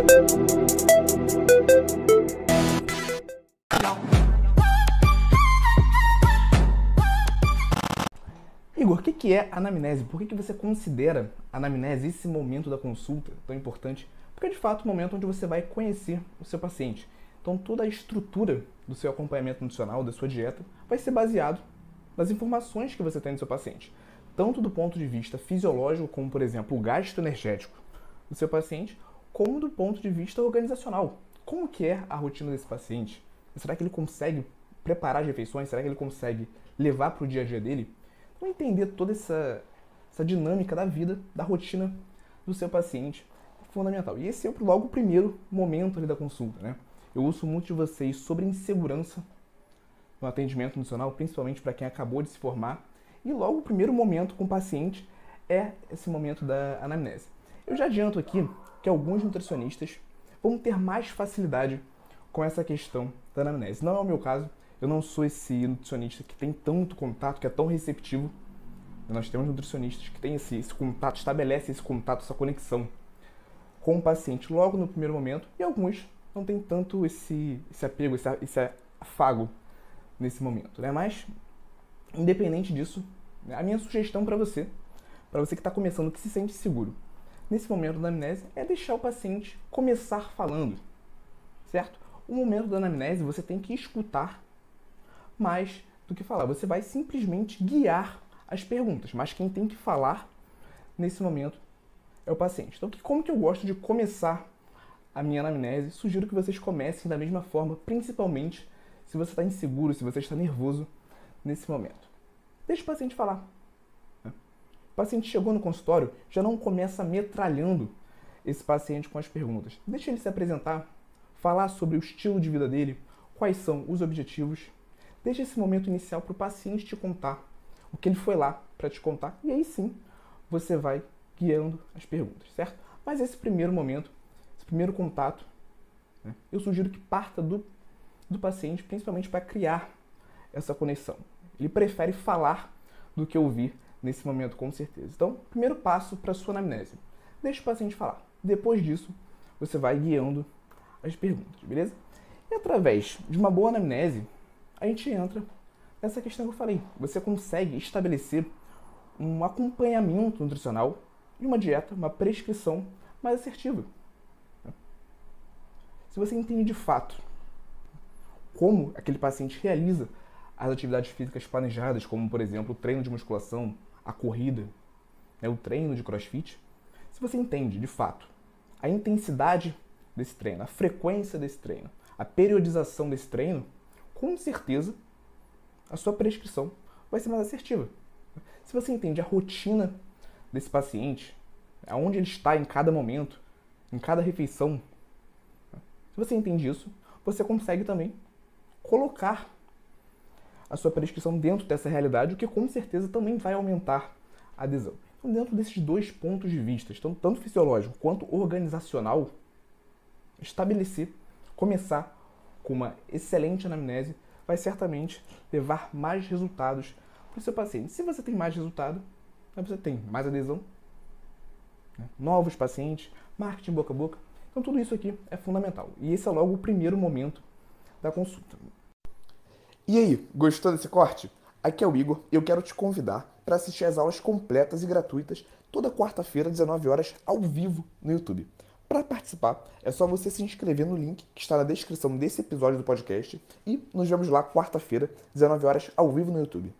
Igor, o que é anamnese? Por que você considera a anamnese esse momento da consulta tão importante? Porque é de fato o momento onde você vai conhecer o seu paciente. Então toda a estrutura do seu acompanhamento nutricional, da sua dieta, vai ser baseado nas informações que você tem do seu paciente. Tanto do ponto de vista fisiológico, como por exemplo o gasto energético do seu paciente, como do ponto de vista organizacional. Como que é a rotina desse paciente? Será que ele consegue preparar as refeições? Será que ele consegue levar para o dia a dia dele? Então, entender toda essa, essa dinâmica da vida, da rotina do seu paciente é fundamental. E esse é logo o primeiro momento ali da consulta, né? Eu ouço muito de vocês sobre insegurança no atendimento nutricional, principalmente para quem acabou de se formar. E logo o primeiro momento com o paciente é esse momento da anamnese. Eu já adianto aqui que alguns nutricionistas vão ter mais facilidade com essa questão da anamnese. Não é o meu caso, eu não sou esse nutricionista que tem tanto contato, que é tão receptivo. Nós temos nutricionistas que têm esse, esse contato, estabelece esse contato, essa conexão com o paciente logo no primeiro momento, e alguns não tem tanto esse, esse apego, esse, esse afago nesse momento, né? Mas, independente disso, a minha sugestão para você, para você que está começando, que se sente seguro, nesse momento da anamnese, é deixar o paciente começar falando, certo? O momento da anamnese você tem que escutar mais do que falar. Você vai simplesmente guiar as perguntas, mas quem tem que falar nesse momento é o paciente. Então, como que eu gosto de começar a minha anamnese? Sugiro que vocês comecem da mesma forma, principalmente se você está inseguro, se você está nervoso nesse momento. Deixe o paciente falar. Paciente chegou no consultório, já não começa metralhando esse paciente com as perguntas. Deixe ele se apresentar, falar sobre o estilo de vida dele, quais são os objetivos. Deixe esse momento inicial para o paciente te contar o que ele foi lá para te contar e aí sim você vai guiando as perguntas, certo? Mas esse primeiro momento, esse primeiro contato, né, eu sugiro que parta do, do paciente, principalmente para criar essa conexão. Ele prefere falar do que ouvir nesse momento, com certeza. Então, primeiro passo para sua anamnese. Deixe o paciente falar. Depois disso, você vai guiando as perguntas, beleza? E através de uma boa anamnese, a gente entra nessa questão que eu falei. Você consegue estabelecer um acompanhamento nutricional e uma dieta, uma prescrição mais assertiva. Se você entende de fato como aquele paciente realiza as atividades físicas planejadas, como por exemplo o treino de musculação, a corrida, né, o treino de crossfit, se você entende de fato a intensidade desse treino, a frequência desse treino, a periodização desse treino, com certeza a sua prescrição vai ser mais assertiva. Se você entende a rotina desse paciente, aonde ele está em cada momento, em cada refeição, se você entende isso, você consegue também colocar a sua prescrição dentro dessa realidade, o que com certeza também vai aumentar a adesão. Então, dentro desses dois pontos de vista, tanto fisiológico quanto organizacional, estabelecer, começar com uma excelente anamnese vai certamente levar mais resultados para o seu paciente. Se você tem mais resultado, você tem mais adesão, né? novos pacientes, marketing boca a boca. Então tudo isso aqui é fundamental. E esse é logo o primeiro momento da consulta. E aí, gostou desse corte? Aqui é o Igor e eu quero te convidar para assistir às aulas completas e gratuitas toda quarta-feira, 19 horas, ao vivo no YouTube. Para participar, é só você se inscrever no link que está na descrição desse episódio do podcast e nos vemos lá quarta-feira, 19 horas, ao vivo no YouTube.